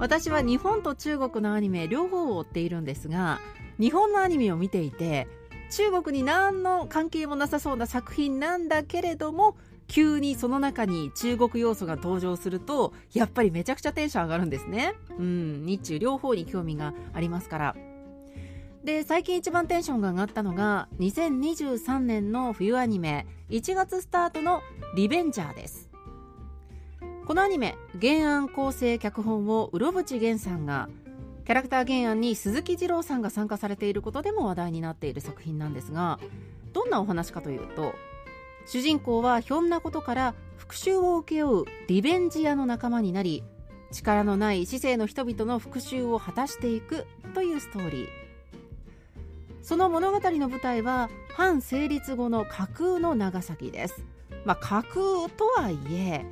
私は日本と中国のアニメ両方を追っているんですが日本のアニメを見ていて中国に何の関係もなさそうな作品なんだけれども急にその中に中国要素が登場するとやっぱりめちゃくちゃテンション上がるんですね。うん日中両方に興味がありますから。で最近一番テンションが上がったのが2023年の冬アニメ1月スタートの「リベンジャー」です。このアニメ原案構成脚本をうろぶち源さんがキャラクター原案に鈴木二郎さんが参加されていることでも話題になっている作品なんですがどんなお話かというと主人公はひょんなことから復讐を請け負うリベンジ屋の仲間になり力のない市政の人々の復讐を果たしていくというストーリー。その物語の舞台は反成立後の架空の長崎です、まあ、架空とはいえ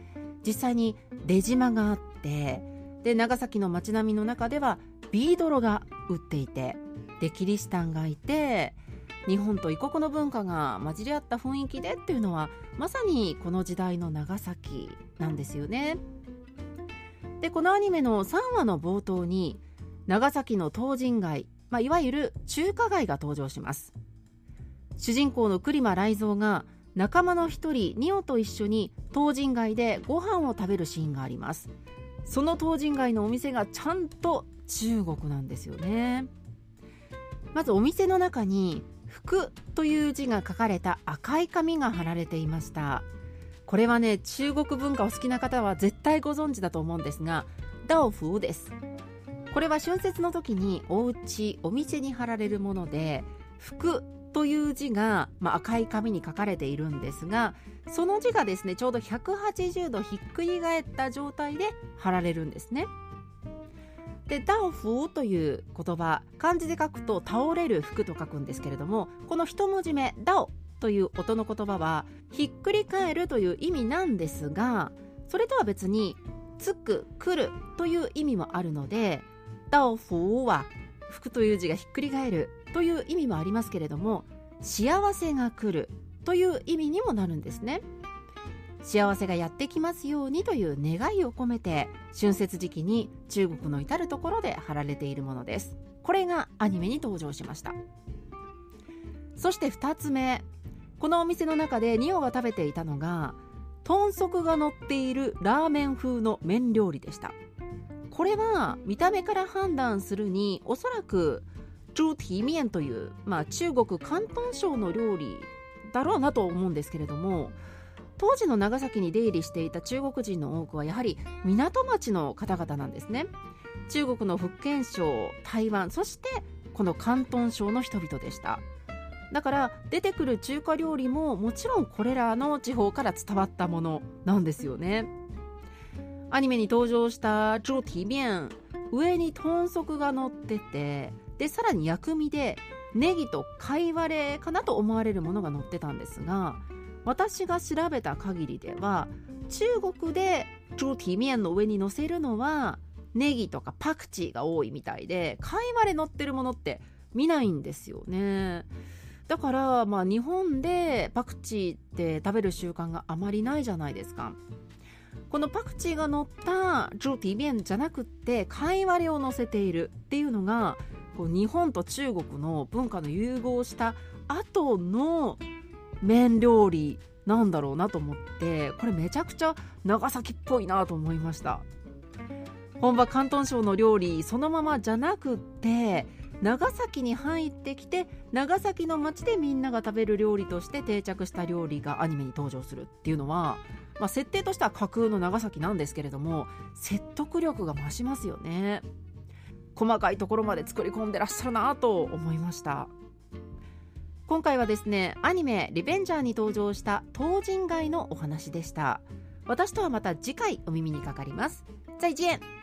実際に出島があってで長崎の街並みの中ではビードロが売っていてでキリシタンがいて日本と異国の文化が混じり合った雰囲気でっていうのはまさにこの時代の長崎なんですよね。でこのアニメの3話の冒頭に長崎の東神街、まあ、いわゆる中華街が登場します主人公の栗間雷蔵が仲間の一人ニオと一緒に東神街でご飯を食べるシーンがあります。その東神街のお店がちゃんと中国なんですよね。まずお店の中に福という字が書かれた赤い紙が貼られていました。これはね中国文化を好きな方は絶対ご存知だと思うんですがダオフです。これは春節の時にお家お店に貼られるもので福という字が、まあ、赤い紙に書かれているんですがその字がですねちょうど180度ひっくり返った状態で貼られるんですね。でダオフという言葉漢字で書くと倒れる服と書くんですけれどもこの一文字目ダオという音の言葉はひっくり返るという意味なんですがそれとは別につく来るという意味もあるのでダオフは服という字がひっくり返るという意味もありますけれども幸せが来るという意味にもなるんですね。幸せがやってきますようにという願いを込めて春節時期に中国の至る所で貼られているものです。これがアニメに登場しました。そして2つ目このお店の中でニオが食べていたのが豚足が乗っているラーメン風の麺料理でした。これは見た目から判断するにおそらく猪蹄面という、まあ、中国広東省の料理だろうなと思うんですけれども当時の長崎に出入りしていた中国人の多くはやはり港町の方々なんですね中国の福建省台湾そしてこの広東省の人々でしただから出てくる中華料理ももちろんこれらの地方から伝わったものなんですよねアニメに登場した猪蹄面上に豚足が乗っててでさらに薬味でネギと貝割れかなと思われるものが乗ってたんですが私が調べた限りでは中国で猪蹄面の上に乗せるのはネギとかパクチーが多いみたいで貝割れ乗ってるものって見ないんですよね。だからまあ日本でパクチーって食べる習慣があまりないじゃないですか。このパクチーが乗った猪蹄面じゃなくって貝割れを乗せているっていうのがこう日本と中国の文化の融合した後の麺料理なんだろうなと思ってこれめちゃくちゃ長崎っぽいなと思いました。本場広東省の料理そのままじゃなくって長崎に入ってきて長崎の町でみんなが食べる料理として定着した料理がアニメに登場するっていうのは、まあ、設定としては架空の長崎なんですけれども説得力が増しますよね。細かいところまで作り込んでらっしゃるなと思いました。今回はですねアニメ「リベンジャー」に登場した東人街のお話でした。私とはまた次回お耳にかかります。再见。